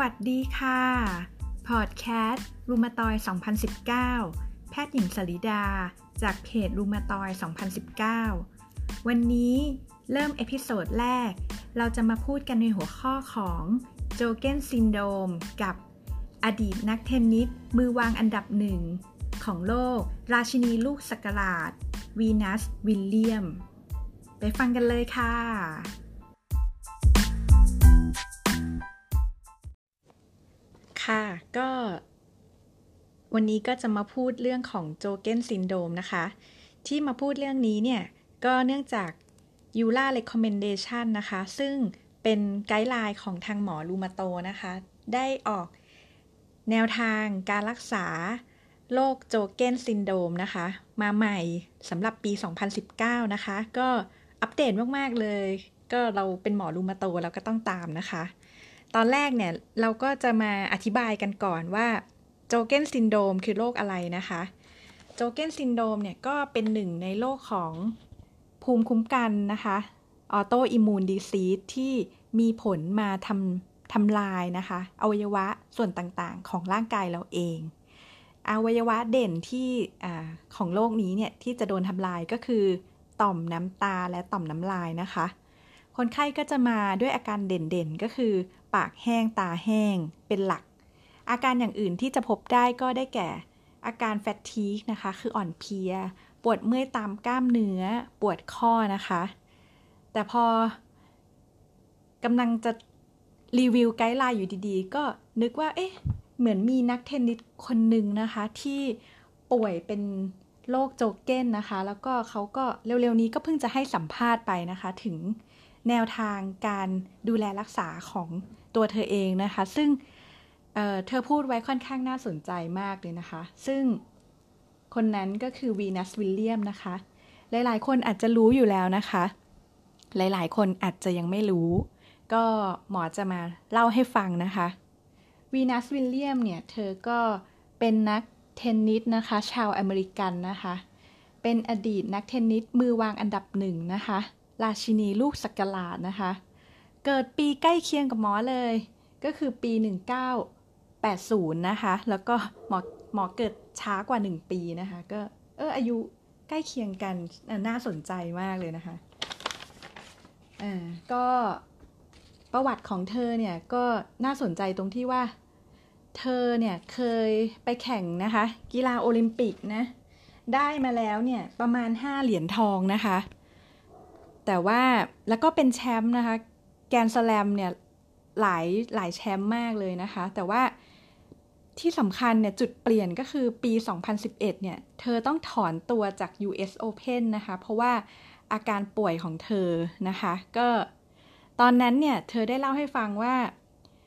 วัสดีค่ะ พอดแคสต์รูมาตอย 2019 แพทย์หญิงสลิดา จากเพจรูมาตอย 2019 วันนี้เริ่ม episode แรก เราจะมาพูดกันในหัวข้อของ Sjogren syndrome กับอดีตนักเทนนิสมือวางอันดับหนึ่งของโลก ราชินีลูกสักหลาดวีนัส วิลเลียม ไปฟังกันเลยค่ะ ค่ะ ก็วันนี้ก็จะมาพูดเรื่องของ Sjogren syndrome นะคะ ที่มาพูดเรื่องนี้เนี่ย ก็เนื่องจากยูล่าเ recommendation นะคะ ซึ่งเป็น guideline ของทางหมอ rheumato นะคะ ได้ออกแนวทางการรักษาโรค Sjogren syndrome นะคะ มาใหม่สำหรับปี 2019 นะคะ ก็อัปเดตมาก ๆ เลย ก็เราเป็นหมอ rheumato เราก็ต้องตามนะคะ ตอนแรกเนี่ยเราก็จะมาอธิบายกันก่อนว่า Sjogren syndrome คือโรคอะไรนะคะ Sjogren syndrome เนี่ยก็เป็นหนึ่งในโรคของภูมิคุ้มกันนะคะ autoimmune disease ที่มีผลมาทำทำลายนะคะอวัยวะส่วนต่างๆ ของร่างกายเราเอง อวัยวะเด่นที่อของโรคนี้เนี่ยที่จะโดนทำลายก็คือ ต่อมน้ำตาและต่อมน้ำลายนะคะ คนไข้ก็จะมาด้วยอาการเด่นๆ ก็คือ ปากแห้งตาแห้งเป็นหลัก อาการอย่างอื่นที่จะพบได้ก็ได้แก่ อาการแฟตทีกนะคะ คืออ่อนเพลีย ปวดเมื่อยตามกล้ามเนื้อ ปวดข้อนะคะ แต่พอกำลังจะรีวิวไกด์ไลน์อยู่ดีๆ ก็นึกว่า เอ๊ะ เหมือนมีนักเทนนิสคนหนึ่งนะคะ ที่ป่วยเป็นโรคโจเก้นนะคะ แล้วก็เขาก็เร็วๆนี้ก็เพิ่งจะให้สัมภาษณ์ไปนะคะ ถึงแนวทางการดูแลรักษาของ ตัวเธอเองนะคะ ซึ่งเเธอพูดไว้ค่อนข้างน่าสนใจมากเลยนะคะ ซึ่งคนนั้นก็คือวีนัสวิลเลียมนะคะ หลายๆ คนอาจจะรู้อยู่แล้วนะคะ หลายๆ คนอาจจะยังไม่รู้ ก็หมอจะมาเล่าให้ฟังนะคะวีนัสวิลเลียมเนี่ย เธอก็เป็นนักเทนนิสนะคะ ชาวอเมริกันนะคะ เป็นอดีตนักเทนนิสมือวางอันดับหนึ่งนะคะ ราชินีลูกสักลาดนะคะ เกิดปีใกล้เคียงกับหมอเลย ก็คือปี 1980 นะคะ แล้วก็หมอหมอเกิดช้ากว่า 1 ปีนะคะ ก็เอออายุใกล้เคียงกันน่าสนใจมากเลยนะคะอ่าก็ประวัติของเธอเนี่ยก็น่าสนใจตรงที่ว่า เธอเนี่ยเคยไปแข่งนะคะ กีฬาโอลิมปิกนะ ได้มาแล้วเนี่ยประมาณ 5 เหรียญทองนะคะ แต่ว่าแล้วก็เป็นแชมป์นะคะ กนสแลมเนี่ยหลายหลายแชมป์มากเลยนะคะ แต่ว่าที่สำคัญเนี่ยจุดเปลี่ยนก็คือปี 2011 เนี่ย เธอต้องถอนตัวจาก US Open นะคะ เพราะว่าอาการป่วยของเธอนะคะ ก็ตอนนั้นเนี่ย เธอได้เล่าให้ฟังว่า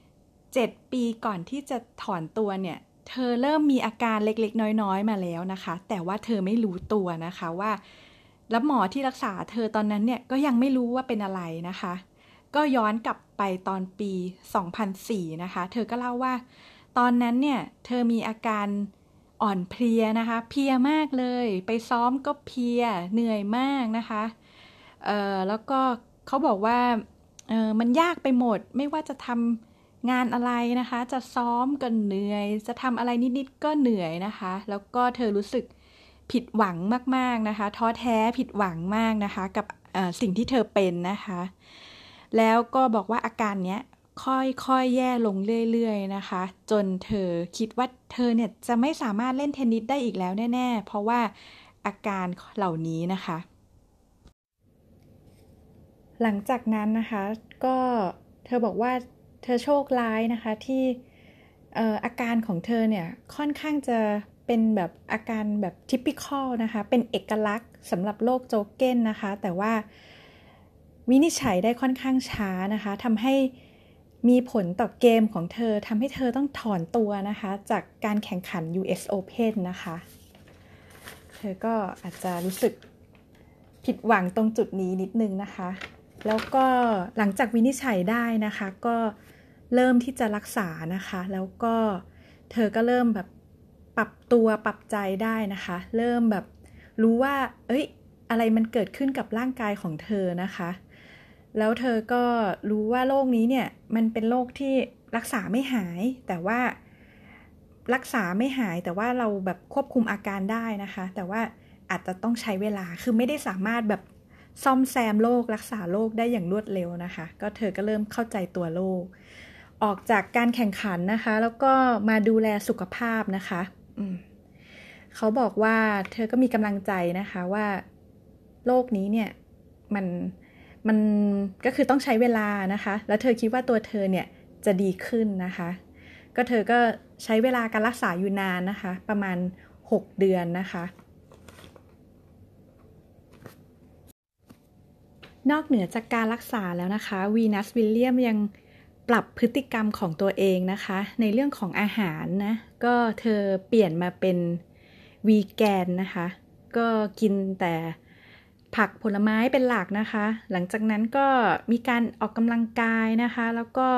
7 ปีก่อนที่จะถอนตัวเนี่ย เธอเริ่มมีอาการเล็กๆ น้อยๆ มาแล้วนะคะ แต่ว่าเธอไม่รู้ตัวนะคะว่า แล้วหมอที่รักษาเธอตอนนั้นเนี่ยก็ยังไม่รู้ว่าเป็นอะไรนะคะ ก็ย้อนกลับไปตอนปี 2004 นะคะ เธอก็เล่าว่า ตอนนั้นเนี่ย เธอมีอาการอ่อนเพลียนะคะ เพลียมากเลย ไปซ้อมก็เพลีย เหนื่อยมากนะคะ เอ่อ แล้วก็เขาบอกว่า เออมันยากไปหมด ไม่ว่าจะทำงานอะไรนะคะ จะซ้อมก็เหนื่อย จะทำอะไรนิดๆก็เหนื่อยนะคะ แล้วก็เธอรู้สึกผิดหวังมากๆนะคะ ท้อแท้ผิดหวังมากนะคะ กับสิ่งที่เธอเป็นนะคะ แล้วก็บอกว่าอาการเนี้ยค่อยๆ แย่ลงเรื่อยๆ นะคะ จนเธอคิดว่าเธอเนี่ยจะไม่สามารถเล่นเทนนิสได้อีกแล้วแน่ ๆ เพราะว่าอาการเหล่านี้นะคะ หลังจากนั้นนะคะก็เธอบอกว่าเธอโชคร้ายนะคะที่อาการของเธอเนี่ยค่อนข้างจะเป็นแบบอาการแบบทิปิคอลนะคะ เป็นเอกลักษณ์สำหรับโรคโจเก้นนะคะ แต่ว่า วินิจฉัยได้ค่อนข้างช้านะคะทำให้มีผลต่อเกมของเธอทำให้เธอต้องถอนตัวนะคะ จากการแข่งขัน US Open นะคะ เธอก็อาจจะรู้สึกผิดหวังตรงจุดนี้นิดนึงนะคะ แล้วก็หลังจากวินิจฉัยได้นะคะ ก็เริ่มที่จะรักษานะคะ แล้วก็เธอก็เริ่มแบบปรับตัวปรับใจได้นะคะ เริ่มแบบรู้ว่า เอ้ย อะไรมันเกิดขึ้นกับร่างกายของเธอนะคะ แล้วเธอก็รู้ว่าโรคนี้เนี่ยมันเป็นโรคที่รักษาไม่หาย แต่ว่ารักษาไม่หายแต่ว่าเราแบบควบคุมอาการได้นะคะ แต่ว่าอาจจะต้องใช้เวลาคือไม่ได้สามารถแบบซ่อมแซมโรครักษาโรคได้อย่างรวดเร็วนะคะ ก็เธอก็เริ่มเข้าใจตัวโรคออกจากการแข่งขันนะคะ แล้วก็มาดูแลสุขภาพนะคะเขาบอกว่าเธอก็มีกำลังใจนะคะว่าโรคนี้เนี่ยมัน มันก็คือต้องใช้เวลานะคะ แล้วเธอคิดว่าตัวเธอเนี่ยจะดีขึ้นนะคะ ก็เธอก็ใช้เวลาการรักษาอยู่นานนะคะ ประมาณ 6 เดือนนะคะ นอกเหนือจากการรักษาแล้วนะคะวีนัสวิลเลียมยังปรับพฤติกรรมของตัวเองนะคะ ในเรื่องของอาหารนะ ก็เธอเปลี่ยนมาเป็นวีแกนนะคะ ก็กินแต่ ผักผลไม้เป็นหลักนะคะ หลังจากนั้นก็มีการออกกำลังกายนะคะ แล้วก็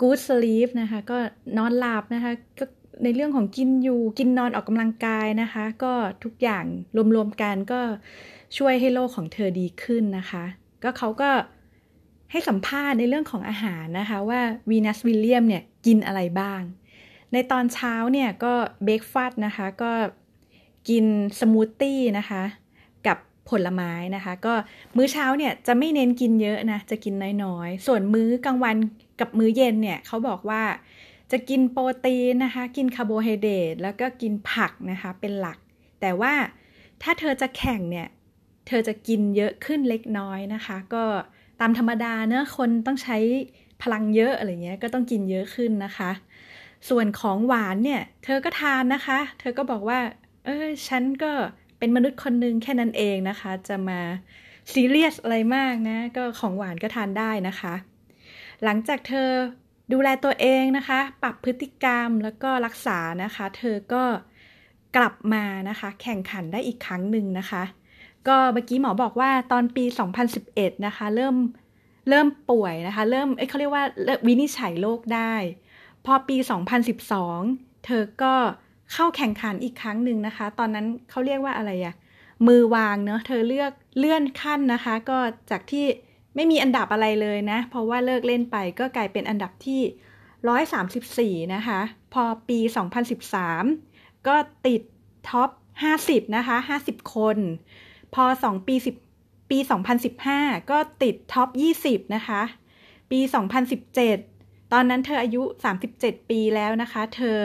good sleep นะคะ ก็นอนหลับนะคะ ก็ในเรื่องของกินอยู่ กินนอนออกกำลังกายนะคะ ก็ทุกอย่างรวมๆกันก็ช่วยให้โลกของเธอดีขึ้นนะคะ ก็เขาก็ให้สัมภาษณ์ในเรื่องของอาหารนะคะ ว่าวีนัสวิลเลียมเนี่ยกินอะไรบ้าง ในตอนเช้าเนี่ยก็เบรกฟาสต์นะคะ ก็กินสมูทตี้นะคะ ผลไม้นะคะ ก็มื้อเช้าเนี่ยจะไม่เน้นกินเยอะนะ จะกินน้อยๆ ส่วนมื้อกลางวันกับมื้อเย็นเนี่ยเขาบอกว่าจะกินโปรตีนนะคะ กินคาร์โบไฮเดรตแล้วก็กินผักนะคะเป็นหลัก แต่ว่าถ้าเธอจะแข่งเนี่ย เธอจะกินเยอะขึ้นเล็กน้อยนะคะ ก็ตามธรรมดาเนะคนต้องใช้พลังเยอะอะไรเงี้ยก็ต้องกินเยอะขึ้นนะคะ ส่วนของหวานเนี่ย เธอก็ทานนะคะ เธอก็บอกว่า เออฉันก็ เป็นมนุษย์คนหนึ่งแค่นั้นเองนะคะ จะมาซีเรียสอะไรมากนะ ก็ของหวานก็ทานได้นะคะ หลังจากเธอดูแลตัวเองนะคะ ปรับพฤติกรรมแล้วก็รักษานะคะ เธอก็กลับมานะคะ แข่งขันได้อีกครั้งหนึ่งนะคะ ก็เมื่อกี้หมอบอกว่าตอนปี 2011 นะคะ เริ่มเริ่มป่วยนะคะ เริ่มเเขาเรียกว่าวินิจฉัยโรคได้ พอปี 2012 เธอก็ เข้าแข่งขันอีกครั้งหนึ่งนะคะ ตอนนั้นเขาเรียกว่าอะไรอะมือวางเนาะเธอเลือกเลื่อนขั้นนะคะ ก็จากที่ไม่มีอันดับอะไรเลยนะ เพราะว่าเลิกเล่นไปก็กลายเป็นอันดับที่ 134 นะคะ พอปี 2013 ก็ติดท็อป 50 นะคะ 50 คน พอ 2 ปี 10 ปี 2015 ก็ติดท็อป 20 นะคะ ปี 2017 ตอนนั้นเธออายุ 37 ปีแล้วนะคะ เธอ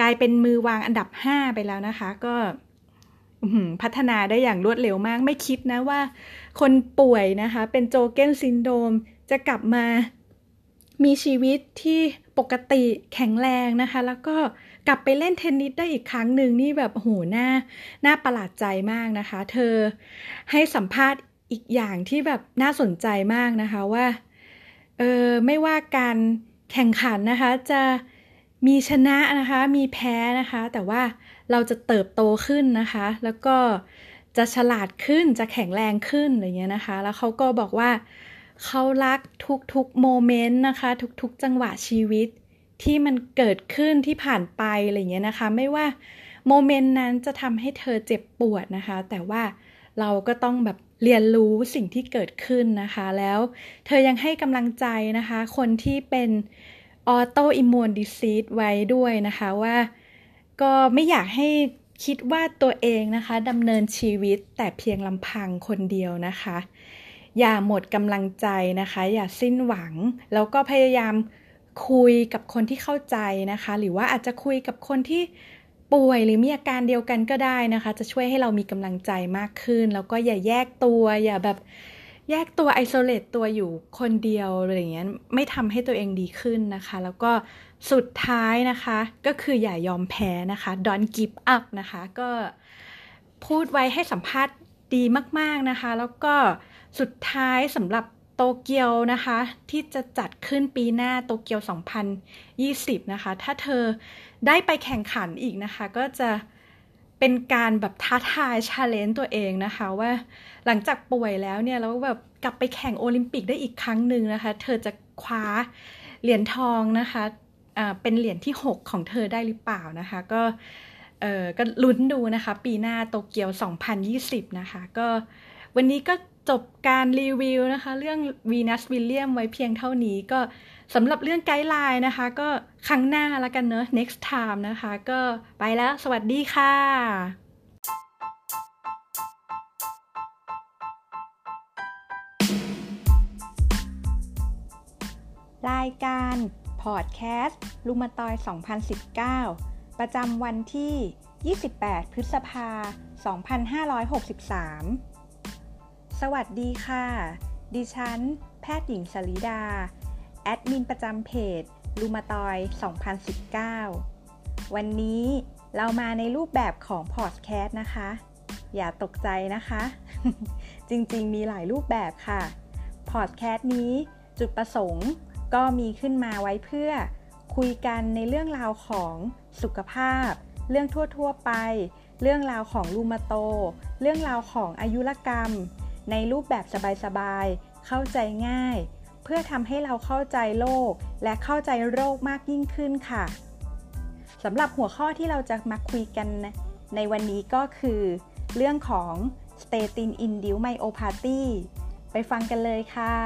กลายเป็นมือวางอันดับ 5 ไปแล้วนะคะ ก็พัฒนาได้อย่างรวดเร็วมาก ไม่คิดนะว่า คนป่วยนะคะ เป็นโจเกนซินโดมจะกลับมามีชีวิตที่ปกติแข็งแรงนะคะ แล้วก็กลับไปเล่นเทนนิสได้อีกครั้งหนึ่งนี่แบบโหหน้าน่าประหลาดใจมากนะคะ เธอให้สัมภาษณ์อีกอย่างที่แบบน่าสนใจมากนะคะว่าเออไม่ว่าการแข่งขันนะคะ จะ มีชนะนะคะ มีแพ้นะคะ แต่ว่าเราจะเติบโตขึ้นนะคะ แล้วก็จะฉลาดขึ้น จะแข็งแรงขึ้นอะไรเงี้ยนะคะ แล้วเขาก็บอกว่าเขารักทุกๆโมเมนต์นะคะ ทุกๆ จังหวะชีวิตที่มันเกิดขึ้นที่ผ่านไปอะไรเงี้ยนะคะ ไม่ว่าmoment นั้นจะทำให้เธอเจ็บปวดนะคะ แต่ว่าเราก็ต้องแบบเรียนรู้สิ่งที่เกิดขึ้นนะคะ แล้วเธอยังให้กำลังใจนะคะ คนที่เป็น autoimmune disease ไว้ด้วยนะคะว่า ก็ไม่อยากให้คิดว่าตัวเองนะคะดำเนินชีวิตแต่เพียงลำพังคนเดียวนะคะ อย่าหมดกำลังใจนะคะ อย่าสิ้นหวัง แล้วก็พยายามคุยกับคนที่เข้าใจนะคะ หรือว่าอาจจะคุยกับคนที่ป่วยหรือมีอาการเดียวกันก็ได้นะคะ จะช่วยให้เรามีกำลังใจมากขึ้น แล้วก็อย่าแยกตัวอย่าแบบ แยกตัวไอโซเลตตัวอยู่คนเดียวอะไรอย่างเงี้ยไม่ทำให้ตัวเองดีขึ้นนะคะ แล้วก็สุดท้ายนะคะ ก็คืออย่ายอมแพ้นะคะ don't give up นะคะ ก็พูดไว้ให้สัมภาษณ์ดีมาก ๆนะคะ แล้วก็สุดท้ายสำหรับโตเกียวนะคะ ที่จะจัดขึ้นปีหน้าโตเกียว 2020 นะคะ ถ้าเธอได้ไปแข่งขันอีกนะคะ ก็จะ เป็นการแบบท้าทายชาเลนจ์ตัวเองนะคะว่าหลังจากป่วยแล้วเนี่ยแล้วแบบกลับไปแข่งโอลิมปิกได้อีกครั้งหนึ่งนะคะ เธอจะคว้าเหรียญทองนะคะเป็นเหรียญที่ 6 ของเธอได้หรือเปล่านะคะ ก็เออก็ลุ้นดูนะคะ ปีหน้าโตเกียว 2020 นะคะ ก็วันนี้ก็จบการรีวิวนะคะ เรื่องวีนัสวิลเลียมไว้เพียงเท่านี้ก็สำหรับเรื่องไกด์ไลน์นะคะ ก็ ครั้งหน้าแล้วกันเนอะ next time นะคะ ก็ไปแล้วสวัสดีค่ะรายการพอดแคสต์ลุมาตอย 2019 ประจำวันที่ 28 พฤษภา 2563 สวัสดีค่ะ ดิฉัน แพทย์หญิงสลิดา แอดมินประจำเพจ ลูมาตอย 2019 วันนี้เรามาในรูปแบบของพอดแคสต์นะคะ อย่าตกใจนะคะ จริงๆ มีหลายรูปแบบค่ะพอดแคสต์นี้จุดประสงค์ก็มีขึ้นมาไว้เพื่อคุยกันในเรื่องราวของสุขภาพ เรื่องทั่วๆไป เรื่องราวของรูมาโต เรื่องราวของอายุรกรรม ในรูปแบบสบายๆ เข้าใจง่าย เพื่อทำให้เราเข้าใจโลก และเข้าใจโรคมากยิ่งขึ้นค่ะสำหรับหัวข้อที่เราจะมาคุยกันในวันนี้ก็คือ เรื่องของ statin induced myopathy ไปฟังกันเลยค่ะ